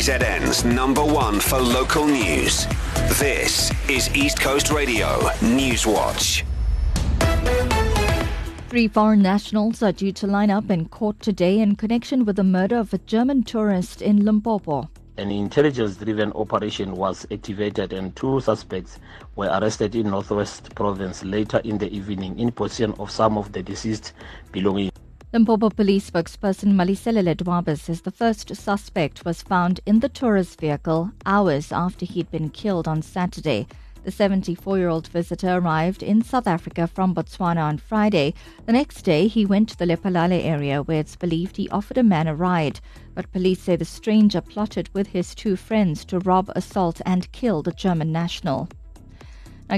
KZN's number one for local news. This is East Coast Radio News Watch. Three foreign nationals are due to line up in court today in connection with the murder of a German tourist in Limpopo. An intelligence driven operation was activated and two suspects were arrested in Northwest Province later in the evening in possession of some of the deceased belongings. Limpopo police spokesperson Maliselele Dwaba says the first suspect was found in the tourist vehicle hours after he'd been killed on Saturday. The 74 year old visitor arrived in South Africa from Botswana on Friday. The next day, he went to the Lephalale area where it's believed he offered a man a ride. But police say the stranger plotted with his two friends to rob, assault, and kill the German national.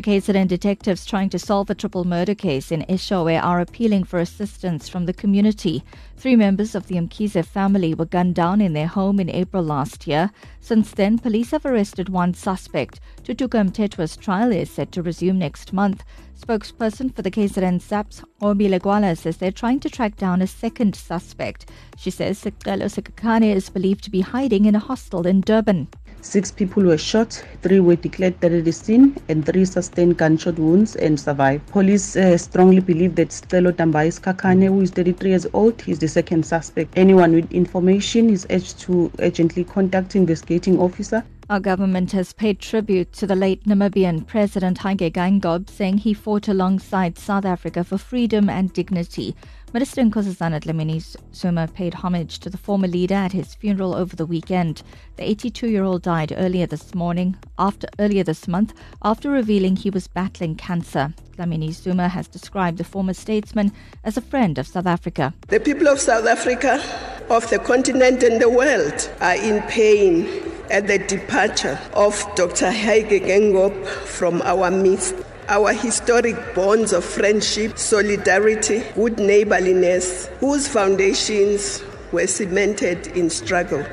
KZN detectives trying to solve a triple murder case in Eshowe are appealing for assistance from the community. Three members of the Mkhize family were gunned down in their home in April last year. Since then, police have arrested one suspect. Tutuka Mthethwa's trial is set to resume next month. Spokesperson for the KZN SAPS, Nqobile Gwala, says they're trying to track down a second suspect. She says Sikelo Sikakane is believed to be hiding in a hostel in Durban. Six people were shot, three were declared dead at scene, and three sustained gunshot wounds and survived. Police uh, strongly believe that Stelo Tambais Kakane, who is 33 years old, is the second suspect. Anyone with information is urged to urgently contact investigating officer. Our government has paid tribute to the late Namibian President Hage Geingob, saying he fought alongside South Africa for freedom and dignity. Minister Nkosazana Dlamini Zuma paid homage to the former leader at his funeral over the weekend. The 82-year-old died earlier this morning, after earlier this month, after revealing he was battling cancer. Dlamini Zuma has described the former statesman as a friend of South Africa. The people of South Africa, of the continent and the world, are in pain at the departure of Dr. Hage Geingob from our midst. Our historic bonds of friendship, solidarity, good neighborliness, whose foundations were cemented in struggle.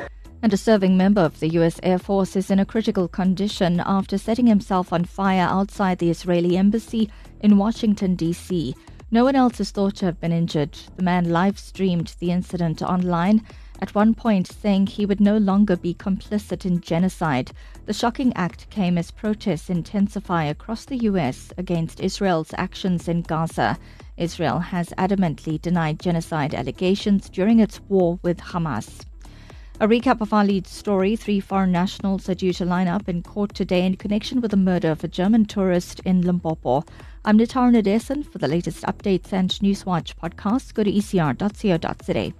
And a serving member of the U.S. Air Force is in a critical condition after setting himself on fire outside the Israeli embassy in Washington, D.C. No one else is thought to have been injured. The man live streamed the incident online at one point saying he would no longer be complicit in genocide. The shocking act came as protests intensify across the U.S. against Israel's actions in Gaza. Israel has adamantly denied genocide allegations during its war with Hamas. A recap of our lead story. Three foreign nationals are due to line up in court today in connection with the murder of a German tourist in Limpopo. I'm Nitar Nadesan. For the latest updates and Newswatch podcasts, go to ecr.co.za.